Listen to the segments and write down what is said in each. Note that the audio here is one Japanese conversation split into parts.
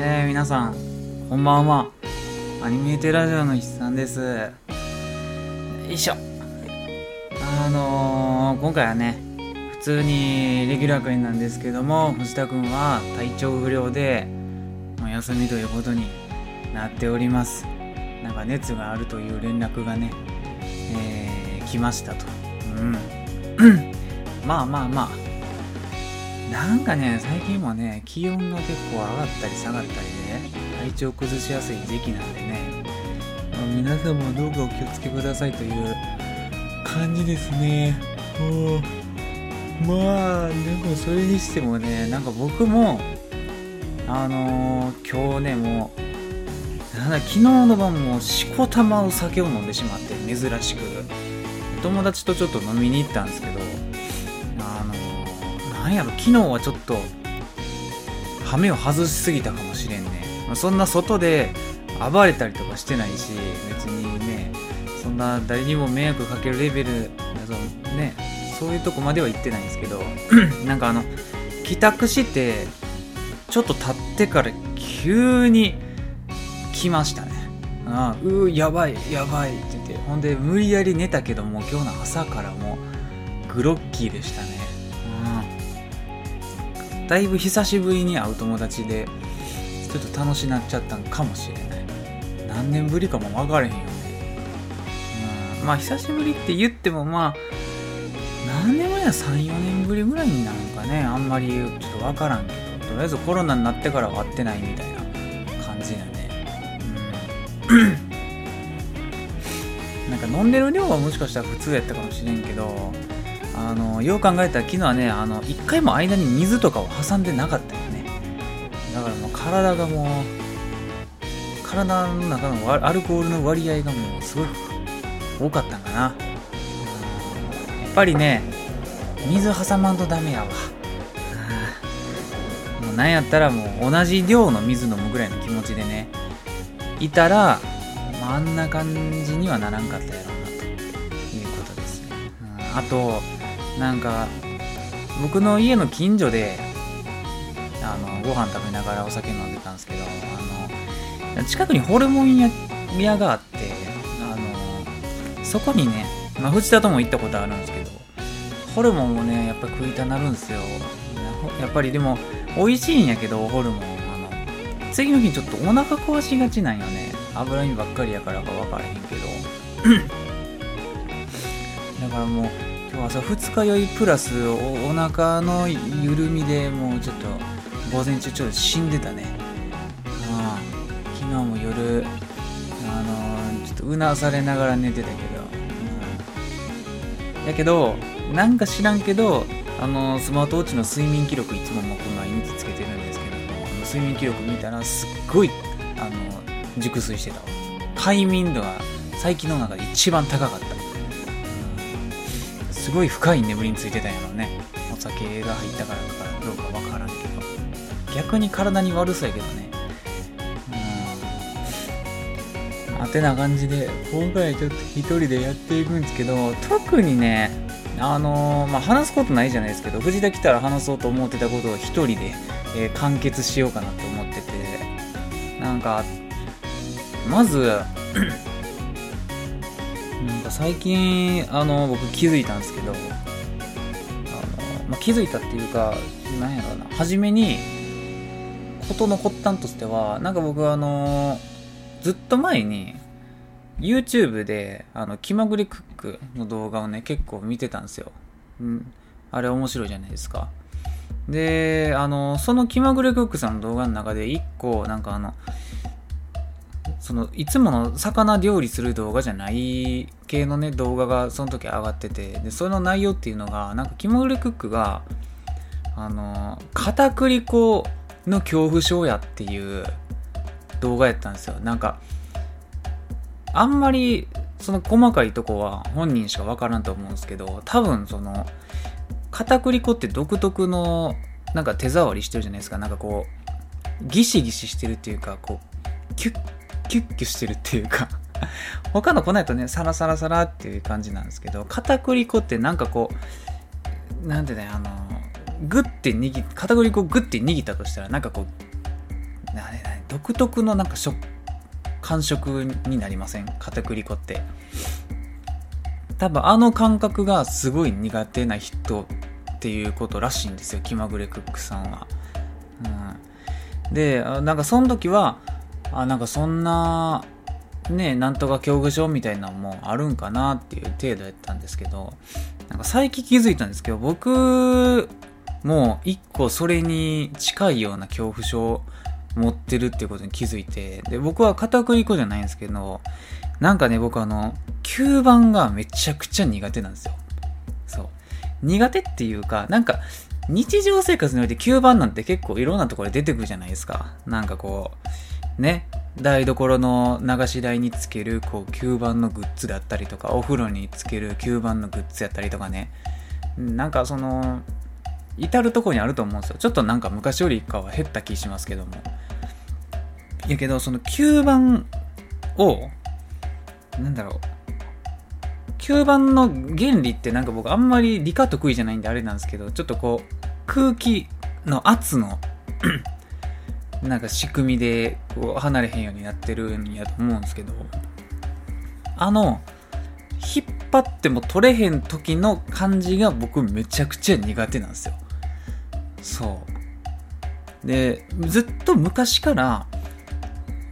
えー、皆さん、こんばんは。アニメーテラジオの筆さんです。よいしょ。あのー、今回はね、普通にレギュラー会なんですけども、藤田くんは体調不良で、ま休みということになっております。なんか熱があるという連絡がね、えー、来ましたと。うん。まあまあまあ。なんかね、最近もね、気温が結構上がったり下がったりで、体調崩しやすい時期なんでね、皆さんもどうかお気をつけくださいという感じですね。まあ、でもそれにしてもね、なんか僕も、あのー今日ね、もう、なんだ、昨日の晩もしこたまお酒を飲んでしまって、珍しく。友達とちょっと飲みに行ったんですけど、なんやろ、昨日はちょっと、羽目を外しすぎたかもしれんね。まそんな外で暴れたりとかしてないし、別にね、そんな誰にも迷惑かけるレベル、そのね、そういうとこまでは行ってないんですけど、なんかあの、帰宅して、ちょっと経ってから急に来ましたね。ああうーやばいやばいって言ってほんで無理やり寝たけども今日の朝からもうグロッキーでしたね、だいぶ久しぶりに会う友達でちょっと楽しなっちゃったんかもしれない。何年ぶりかも分からへんよね、うん、まあ久しぶりって言ってもまあ何年前や？34年ぶりぐらいになるのかね。あんまりちょっと分からんけど。とりあえずコロナになってからは会ってないみたいな感じだね。うん。なんか飲んでる量はもしかしたら普通やったかもしれんけどあのよう考えたら昨日はねあの一回も間に水とかを挟んでなかったよね。だからもう体がもう体の中のアルコールの割合がもうすごい多かったんかな。やっぱりね水挟まんとダメやわ。もうなんやったらもう同じ量の水飲むぐらいの気持ちでねいたら、あ、んな感じにはならんかったやろうなということですね、あとなんか僕の家の近所であのご飯食べながらお酒飲んでたんですけどあの近くにホルモン屋があってあのそこにね、まあ、藤田とも行ったことあるんですけどホルモンをねやっぱ食いたなるんですよ。やっぱりでも美味しいんやけどホルモンあの次の日ちょっとお腹壊しがちなんよね。脂身ばっかりやからか分からへんけど。だからもう今日朝二日酔いプラスおお腹の緩みでもうちょっと午前中ちょっと死んでたね。ああ昨日も夜あのちょっとうなされながら寝てたけど、うん、やけどなんか知らんけどあのスマートウォッチの睡眠記録いつも僕毎日つけてるんですけども睡眠記録見たらすっごいあの熟睡してた快眠度が最近の中で一番高かった、すごい深い眠りについてたんやろね。お酒が入ったからとかどうかわからんけど。逆に体に悪そうやけどね。うん。あてな感じで今回ちょっと一人でやっていくんですけど特にねあのーまあ話すことないじゃないですけど藤田来たら話そうと思ってたことを一人で、えー完結しようかなと思ってて。なんかまずか最近あの僕気づいたんですけどあの、まあ、気づいたっていうかなんやろうな。初めに事の発端としてはなんか僕あのずっと前に YouTube であの気まぐれクックの動画をね結構見てたんですよ、うん、あれ面白いじゃないですか。であのその気まぐれクックさんの動画の中で1個なんかあのそのいつもの魚料理する動画じゃない系のね動画がその時上がっててでその内容っていうのがなんか気まぐれクックがあの片栗粉の恐怖症やっていう動画やったんですよ。なんかあんまりその細かいとこは本人しか分からんと思うんですけど多分その片栗粉って独特のなんか手触りしてるじゃないですか。なんかこうギシギシしてるっていうかこうキュッキュッキュしてるっていうか。他の粉やとねサラサラサラっていう感じなんですけど片栗粉ってなんかこうなんてねあのグッて握片栗粉グッて握ったとしたらなんかこうあれ独特のなんか食感触になりません？片栗粉って。多分あの感覚がすごい苦手な人っていうことらしいんですよ気まぐれクックさんは、うん、でなんかその時はあなんかそんなねなんとか恐怖症みたいなのもあるんかなっていう程度やったんですけどなんか最近気づいたんですけど僕もう一個それに近いような恐怖症持ってるっていうことに気づいてで僕は片栗粉じゃないんですけどなんかね僕あの吸盤がめちゃくちゃ苦手なんですよ。そう。苦手っていうかなんか日常生活において吸盤なんて結構いろんなところで出てくるじゃないですか。なんかこうね台所の流し台につけるこう吸盤のグッズだったりとかお風呂につける吸盤のグッズやったりとかね。なんかその至るとこにあると思うんですよ。ちょっとなんか昔よりかは減った気しますけども。やけどその吸盤をなんだろう。吸盤の原理ってなんか僕あんまり理科得意じゃないんであれなんですけどちょっとこう空気の圧のなんか仕組みでこう離れへんようになってるんやと思うんですけどあの引っ張っても取れへん時の感じが僕めちゃくちゃ苦手なんですよ。そう。でずっと昔から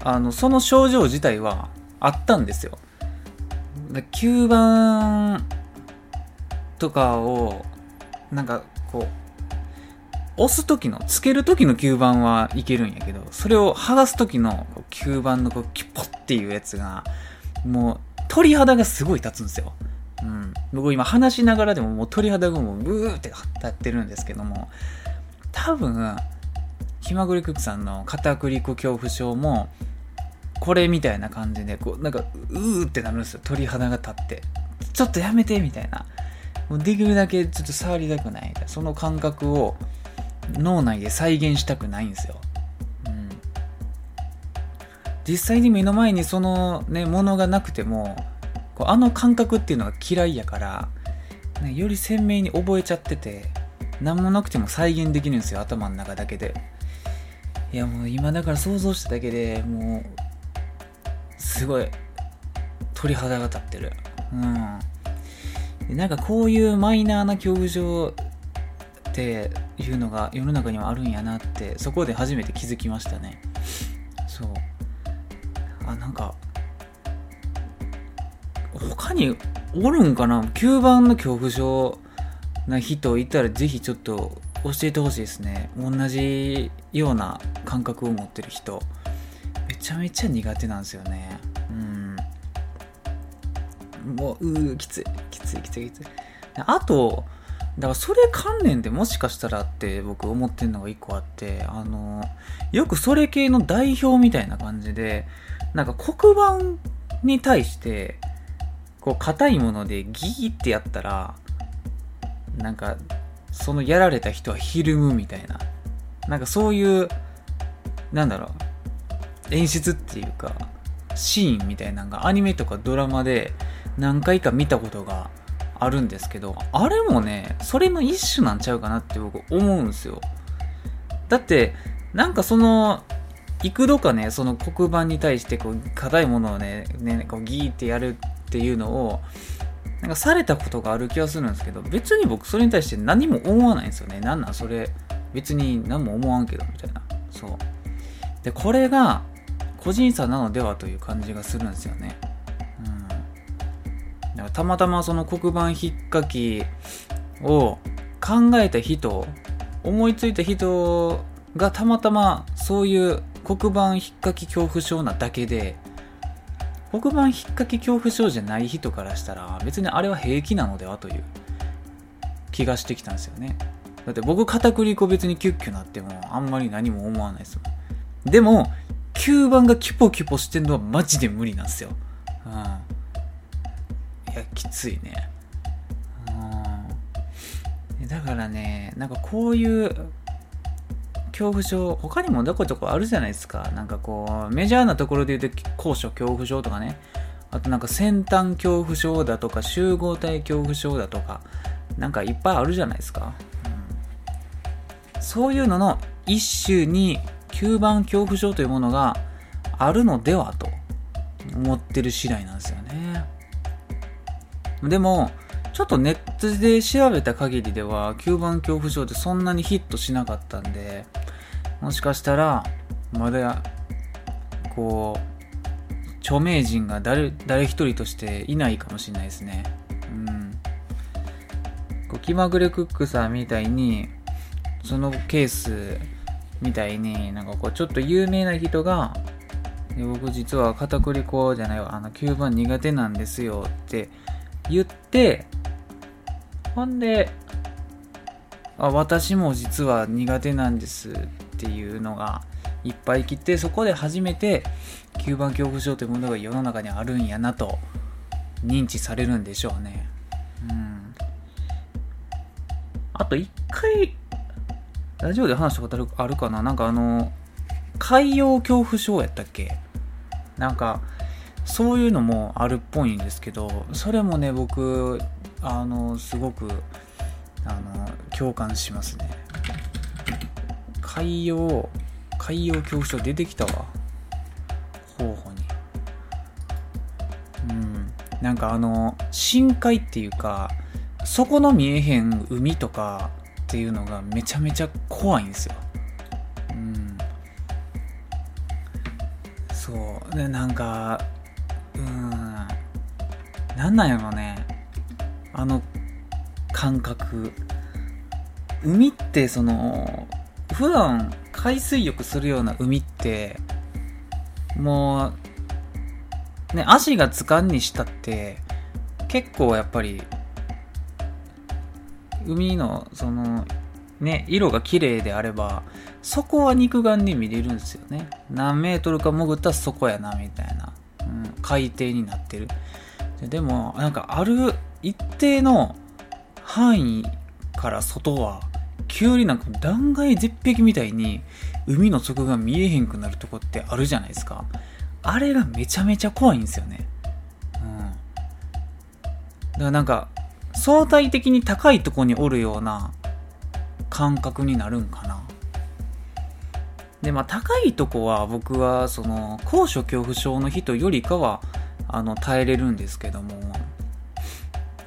あのその症状自体はあったんですよ。吸盤とかをなんかこう押す時のつける時の吸盤はいけるんやけどそれを剥がす時の吸盤のこうキュポッっていうやつがもう鳥肌がすごい立つんですよ、うん、僕今話しながらでももう鳥肌がもうブーって立ってるんですけども多分気まぐれクックさんの片栗粉恐怖症もこれみたいな感じでこうなんかうーってなるんですよ。鳥肌が立って。ちょっとやめてみたいな。もうできるだけちょっと触りたくないその感覚を脳内で再現したくないんですよ。うん、実際に目の前にそのね、ものがなくても、こうあの感覚っていうのが嫌いやから、ね、より鮮明に覚えちゃってて、何もなくても再現できるんですよ、頭の中だけで。いやもう今だから想像しただけでもう、すごい鳥肌が立ってる。うん。なんかこういうマイナーな恐怖症っていうのが世の中にはあるんやなってそこで初めて気づきましたね。そう。あなんか他におるんかな？9番の恐怖症な人いたらぜひちょっと教えてほしいですね。同じような感覚を持ってる人。めちゃめちゃ苦手なんですよね。うん。もううーきついきついきついきつい。あとだからそれ関連でもしかしたらって僕思ってるのが一個あって、あの、よくそれ系の代表みたいな感じで、なんか黒板に対して、こう硬いものでギーってやったら、なんか、そのやられた人はひるむみたいな。なんかそういう、なんだろう、演出っていうか、シーンみたいなのがアニメとかドラマで何回か見たことがあるんですけど、あれもね、それの一種なんちゃうかなって僕思うんですよ。だって、なんかその、幾度かね、その黒板に対してこう、硬いものをね、ね、こうギーってやるっていうのを、なんかされたことがある気がするんですけど、別に僕それに対して何も思わないんですよね。なんなんそれ、別に何も思わんけど、みたいな。そう。で、これが個人差なのではという感じがするんですよね。たまたまその黒板引っかきを考えた人思いついた人がたまたまそういう黒板引っかき恐怖症なだけで黒板引っかき恐怖症じゃない人からしたら別にあれは平気なのではという気がしてきたんですよね。だって僕片栗粉別にキュッキュなってもあんまり何も思わないですもん。でも吸盤がキュポキュポしてんのはマジで無理なんですよ、うん。やきついね。うん。だからねなんかこういう恐怖症他にもどこどこあるじゃないですか。なんかこうメジャーなところで言うと高所恐怖症とかね。あとなんか先端恐怖症だとか集合体恐怖症だとかなんかいっぱいあるじゃないですか、うん、そういうのの一種に吸盤恐怖症というものがあるのではと思ってる次第なんですよね。でも、ちょっとネットで調べた限りでは、吸盤恐怖症ってそんなにヒットしなかったんで、もしかしたら、まだ、こう、著名人が誰、誰一人としていないかもしれないですね。うん。こう気まぐれクックさんみたいに、そのケースみたいになんかこうちょっと有名な人が僕実は片栗粉じゃないわあの吸盤苦手なんですよって言ってほんであ私も実は苦手なんですっていうのがいっぱい来てそこで初めて吸盤恐怖症というものが世の中にあるんやなと認知されるんでしょうね。うん。あと一回ラジオで話したことあるかな？なんかあの海洋恐怖症やったっけ？なんかそういうのもあるっぽいんですけどそれもね僕あのすごくあの共感しますね海洋海洋恐怖症出てきたわ候補にうんなんかあの深海っていうか底の見えへん海とかっていうのがめちゃめちゃ怖いんですよ。うん。そう。で、なんか、なんなんやろね。あの感覚。海ってその、普段海水浴するような海って、もう、ね、足がつかんにしたって、結構やっぱり海のそのね色が綺麗であればそこは肉眼で見れるんですよね何メートルか潜ったらそこやなみたいな、うん、海底になってるでもなんかある一定の範囲から外は急になんか断崖絶壁みたいに海の底が見えへんくなるとこってあるじゃないですか。あれがめちゃめちゃ怖いんですよね。うん。だからなんか相対的に高いとこにおるような感覚になるんかな。で、まあ高いとこは僕はその高所恐怖症の人よりかはあの耐えれるんですけども、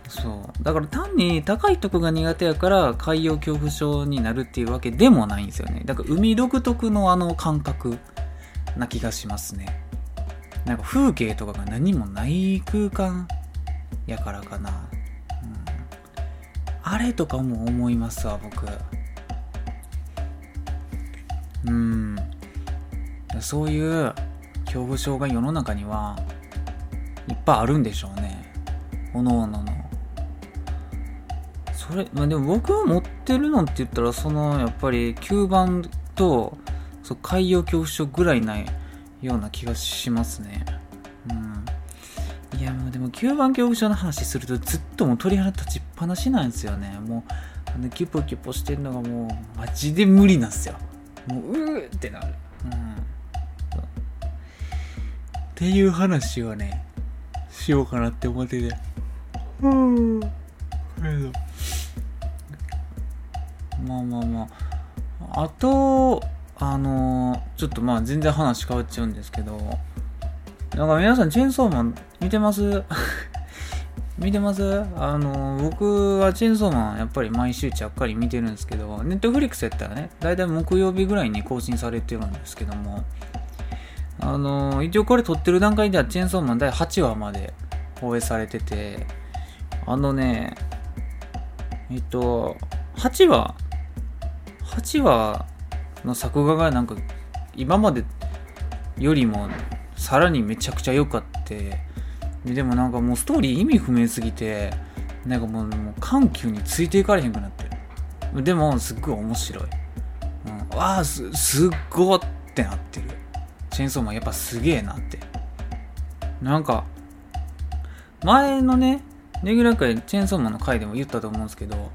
そう。だから単に高いとこが苦手やから海洋恐怖症になるっていうわけでもないんですよね。だから海独特のあの感覚な気がしますね。なんか風景とかが何もない空間やからかな。あれとかも思いますわ僕うんそういう恐怖症が世の中にはいっぱいあるんでしょうね。おのおの。のそれまあでも僕が持ってるのって言ったらそのやっぱり吸盤とそ海洋恐怖症ぐらいないような気がしますね。うん。いやもうでも9番恐怖症の話するとずっともう鳥肌立ちっぱなしなんですよね。もうあのキュポキュポしてるのがもうマジで無理なんですよ。もううーってなる。うん。っていう話をねしようかなって思ってて。うん。まあまあまあ。あとあのー、ちょっとまあ全然話変わっちゃうんですけど。なんか皆さんチェーンソーマン見てます？見てます？あの、僕はチェーンソーマンやっぱり毎週ちゃっかり見てるんですけど、ネットフリックスやったらね、だいたい木曜日ぐらいに更新されてるんですけども、あの、一応これ撮ってる段階ではチェーンソーマン第8話まで放映されてて、あのね、えっと、8話、8話の作画がなんか今までよりもさらにめちゃくちゃ良かってでもなんかもうストーリー意味不明すぎてなんかもう緩急についていかれへんくなって。るでもすっごい面白い、うん、わあすすっごってなってる。チェンソーマンやっぱすげえなってなんか前のねレギュラー界チェーンソーマンの回でも言ったと思うんですけど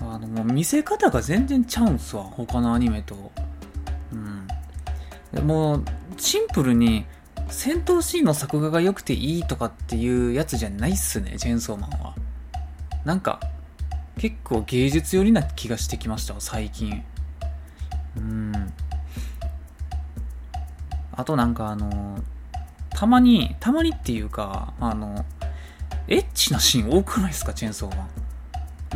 あのもう見せ方が全然ちゃうんすわ他のアニメとうんもうシンプルに戦闘シーンの作画が良くていいとかっていうやつじゃないっすね、チェーンソーマンは。なんか、結構芸術寄りな気がしてきました最近。あとなんかあの、たまに、たまにっていうか、あの、エッチなシーン多くないですか、チェーンソーマン。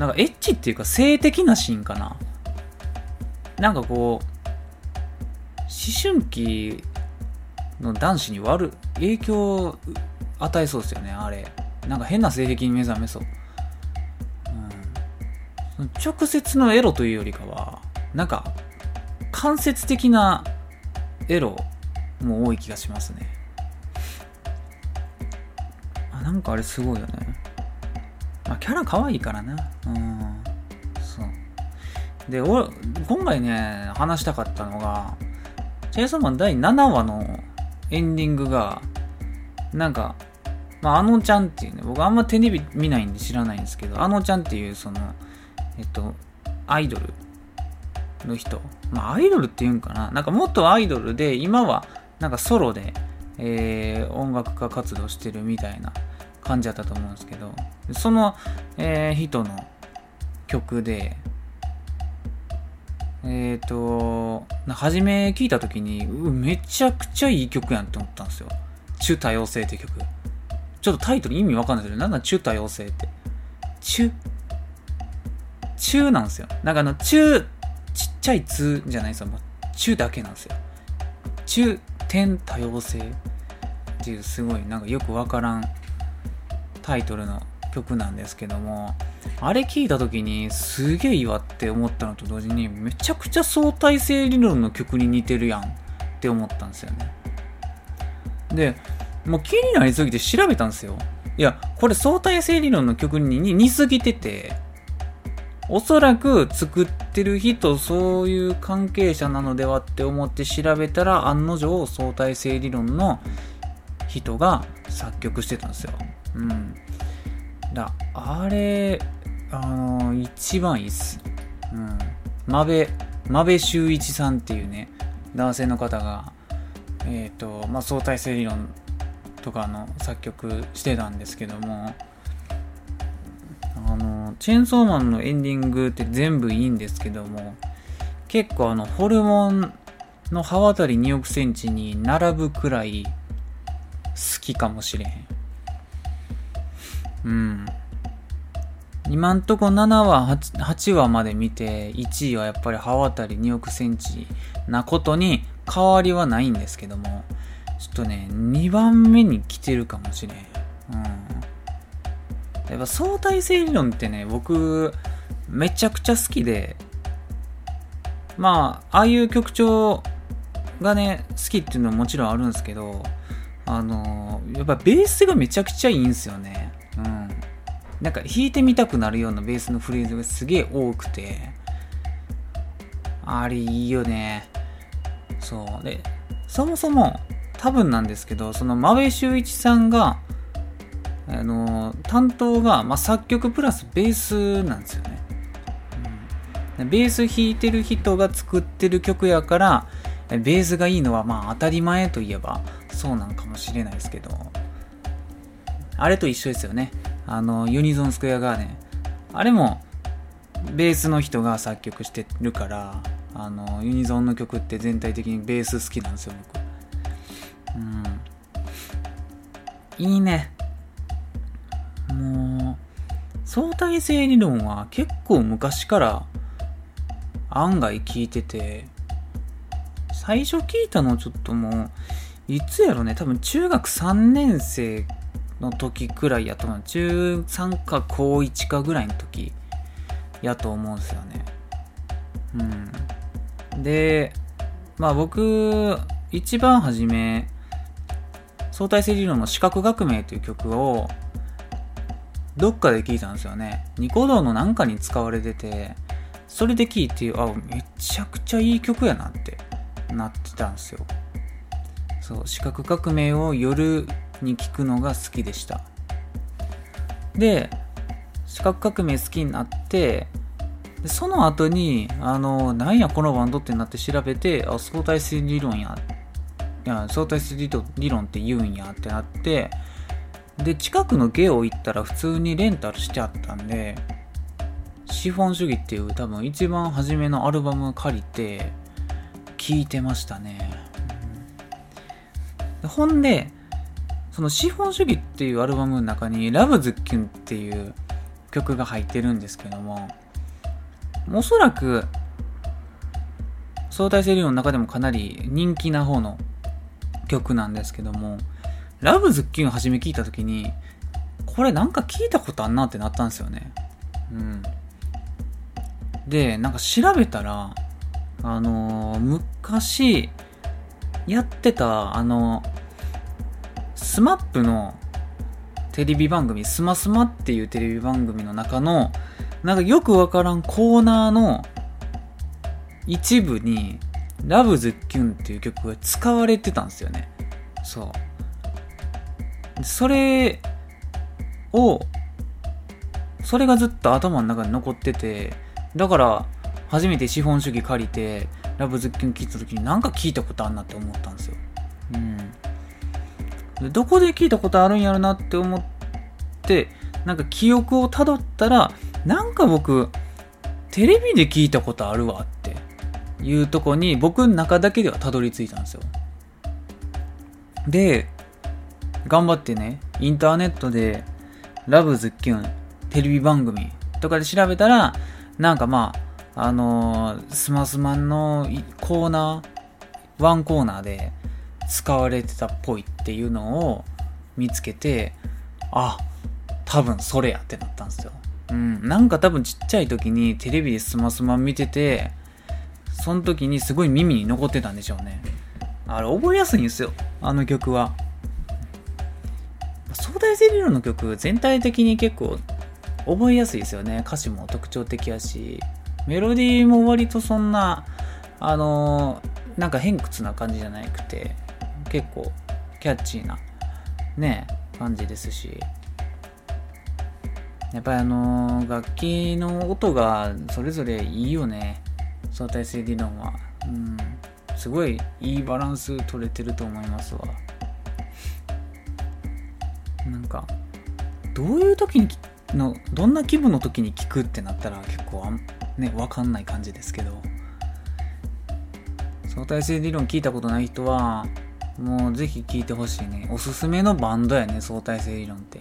なんかエッチっていうか性的なシーンかな。なんかこう、思春期の男子に悪影響を与えそうですよね、あれ。なんか変な性癖に目覚めそう。うん、直接のエロというよりかは、なんか間接的なエロも多い気がしますね。あ、なんかあれすごいよね。まあ、キャラ可愛いからな。うん。そう。で、俺、今回ね、話したかったのが、チェイソーマン第7話のエンディングが、なんか、まあ、あのちゃんっていうね、僕あんまテレビ見ないんで知らないんですけど、あのちゃんっていう、その、えっと、アイドルの人。まあ、アイドルっていうんかな。なんか元アイドルで、今は、なんかソロで、えー、音楽家活動してるみたいな感じだったと思うんですけど、その、えー、人の曲で、えっ、ー、と、初め聞いた時に、めちゃくちゃいい曲やんって思ったんですよ。中多様性って曲。ちょっとタイトル意味わかんないですけど、なんだ中多様性って。中、中なんですよ。なんかあの、中、ちっちゃい通じゃないですよ。中だけなんですよ。中、点多様性っていうすごいなんかよくわからんタイトルの曲なんですけども、あれ聞いた時にすげえいいわって思ったのと同時にめちゃくちゃ相対性理論の曲に似てるやんって思ったんですよね。で、もう気になりすぎて調べたんですよ。いや、これ相対性理論の曲に似すぎてて、おそらく作ってる人そういう関係者なのではって思って調べたら案の定相対性理論の人が作曲してたんですよ。うん。だあれ、あのー、一番いいっす。うん。真部、真部修一さんっていうね、男性の方が、えっ、ー、と、まあ、相対性理論とかの作曲してたんですけども、あの、チェーンソーマンのエンディングって全部いいんですけども、結構あの、ホルモンの刃渡り2億センチに並ぶくらい好きかもしれへん。うん。今んとこ7話8、8話まで見て、1位はやっぱり刃渡り2億センチなことに変わりはないんですけども、ちょっとね、2番目に来てるかもしれん。うん。やっぱ相対性理論ってね、僕、めちゃくちゃ好きで、まあ、ああいう曲調がね、好きっていうのはもちろんあるんですけど、あのやっぱベースがめちゃくちゃいいんですよね。うん。なんか弾いてみたくなるようなベースのフレーズがすげえ多くて、あれいいよね。そう。で、そもそも多分なんですけど、その真部修一さんが、あの担当が、まあ、作曲プラスベースなんですよね、ベース弾いてる人が作ってる曲やからベースがいいのはまあ当たり前といえばそうなんかもしれないですけど。あれと一緒ですよね。あのユニゾンスクエアガーデン。あれもベースの人が作曲してるからあのユニゾンの曲って全体的にベース好きなんですよ僕。うん。いいね。もう、相対性理論は結構昔から案外聞いてて、最初聞いたのちょっともう、いつやろね、多分中学3年生の時くらいやと思う。中3か高1かぐらいの時やと思うんですよね。うん。で、まあ僕、一番初め、相対性理論の四角革命という曲をどっかで聞いたんですよね。ニコ動のなんかに使われてて、それで聞いて、あ、めちゃくちゃいい曲やなってなってたんですよ。そう、四角革命を夜に聞くのが好きでした。で、四角革命好きになって、でその後に、あの、なんやこのバンドってなって調べて、あ、相対性理論や。いや、相対性理論って言うんやってなって、で、近くのゲオ行ったら普通にレンタルしてあったんで、資本主義っていう多分一番初めのアルバム借りて、聴いてましたね。うんほんで、その資本主義っていうアルバムの中に、ラブズッキュンっていう曲が入ってるんですけども、おそらく、相対性理論の中でもかなり人気な方の曲なんですけども、ラブズッキュン初め聞いた時に、これなんか聞いたことあんなってなったんですよね。うん。で、なんか調べたら、あのー、昔、やってた、あの、スマップのテレビ番組、スマスマっていうテレビ番組の中の、なんかよくわからんコーナーの一部に、ラブズッキュンっていう曲が使われてたんですよね。そう。それを、それがずっと頭の中に残ってて、だから、初めて資本主義借りて、ラブズッキュン聞いた時になんか聞いたことあんなって思ったんですよ。うん。どこで聞いたことあるんやろなって思って、なんか記憶をたどったら、なんか僕、テレビで聞いたことあるわっていうとこに僕の中だけではたどり着いたんですよ。で、頑張ってね、インターネットで、ラブズッキュン、テレビ番組とかで調べたら、なんかまあ、あのー、スマスマンのコーナー、ワンコーナーで使われてたっぽいっていうのを見つけて、あ、多分それやってなったんですよ。うん。なんか多分ちっちゃい時にテレビでスマスマン見てて、その時にすごい耳に残ってたんでしょうね。あれ覚えやすいんですよ。あの曲は。相対性理論の曲全体的に結構覚えやすいですよね。歌詞も特徴的やし、メロディーも割とそんな、あのー、なんか偏屈な感じじゃなくて、結構キャッチーな、ね、感じですし、やっぱりあのー、楽器の音がそれぞれいいよね。相対性理論は。うん。すごいいいバランス取れてると思いますわ。なんか、どういう時にの、どんな気分の時に聞くってなったら結構あん、ね、わかんない感じですけど、相対性理論聞いたことない人は、もうぜひ聞いてほしいね。おすすめのバンドやね、相対性理論って。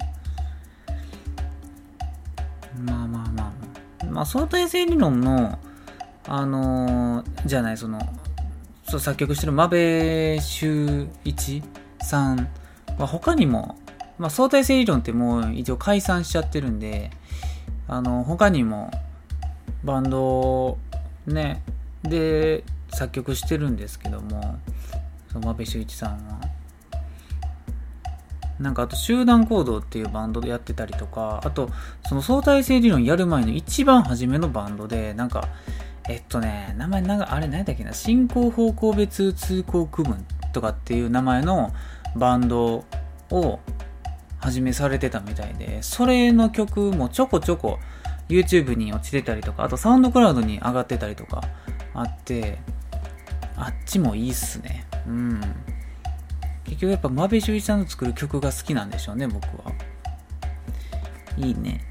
まあまあまあまあ。相対性理論の、あのー、じゃない、その、そう作曲してる真部修一さんは他にも、まあ、相対性理論ってもう一応解散しちゃってるんで、あの、他にもバンドね、で作曲してるんですけども、その真部修一さんは。なんかあと集団行動っていうバンドでやってたりとか、あとその相対性理論やる前の一番初めのバンドで、なんか、えっとね、名前なんか、あれ何だっけな、進行方向別通行区分とかっていう名前のバンドを始めされてたみたいで、それの曲もちょこちょこ YouTube に落ちてたりとか、あとサウンドクラウドに上がってたりとかあって、あっちもいいっすね。うん。結局やっぱ真部修一さんの作る曲が好きなんでしょうね、僕は。いいね。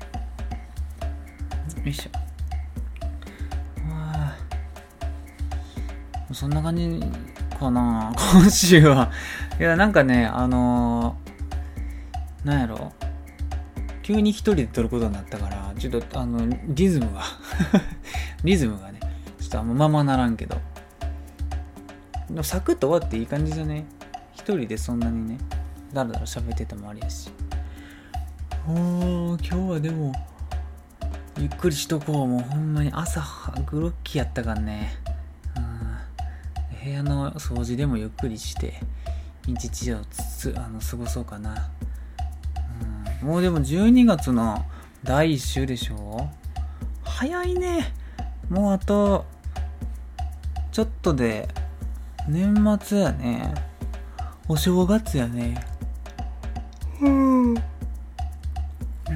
よいしょ。そんな感じかな今週は。いや、なんかね、あのー、なんやろ。急に一人で撮ることになったから、ちょっと、あの、リズムが リズムがね、ちょっとあんままならんけど。サクッと終わっていい感じじゃね？一人でそんなにね、だらだら喋っててもありやし。おー、今日はでも、ゆっくりしとこう。もうほんまに朝、グロッキーやったからね。部屋の掃除でもゆっくりして一日をつつあの過ごそうかな、もうでも12月の第1週でしょ？早いねもうあとちょっとで年末やねお正月やねうんお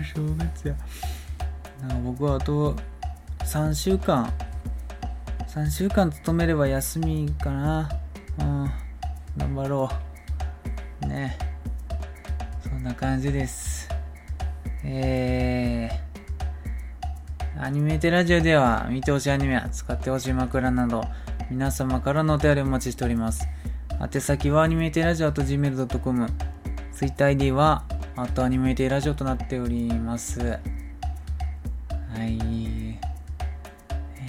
正月や僕はあと3週間3週間勤めれば休みかな。うん。頑張ろう。ね。そんな感じです。えー、アニメテラジオでは見てほしいアニメや使ってほしい枕など皆様からのお便りをお待ちしております。宛先はアニメテラジオと gmail.com。ツイッター ID は、あとアニメテラジオとなっております。はい。よ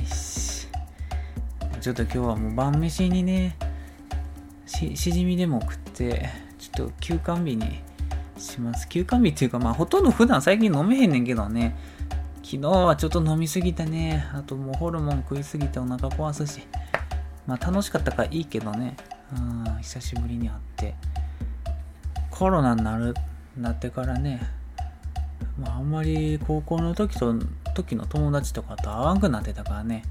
し。ちょっと今日はもう晩飯にね、し、しじみでも食って、ちょっと休館日にします。休館日っていうか、まあほとんど普段最近飲めへんねんけどね。昨日はちょっと飲みすぎてね、あともうホルモン食いすぎてお腹壊すし。まあ楽しかったからいいけどね。うん、久しぶりに会って。コロナになる、なってからね、まああんまり高校の時と、時の友達とかと会わんくなってたからね。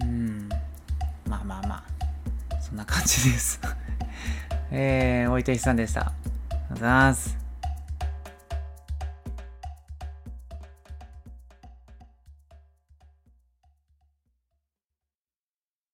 うん。まあまあまあ、そんな感じです。えー、おいてひさんでした。あ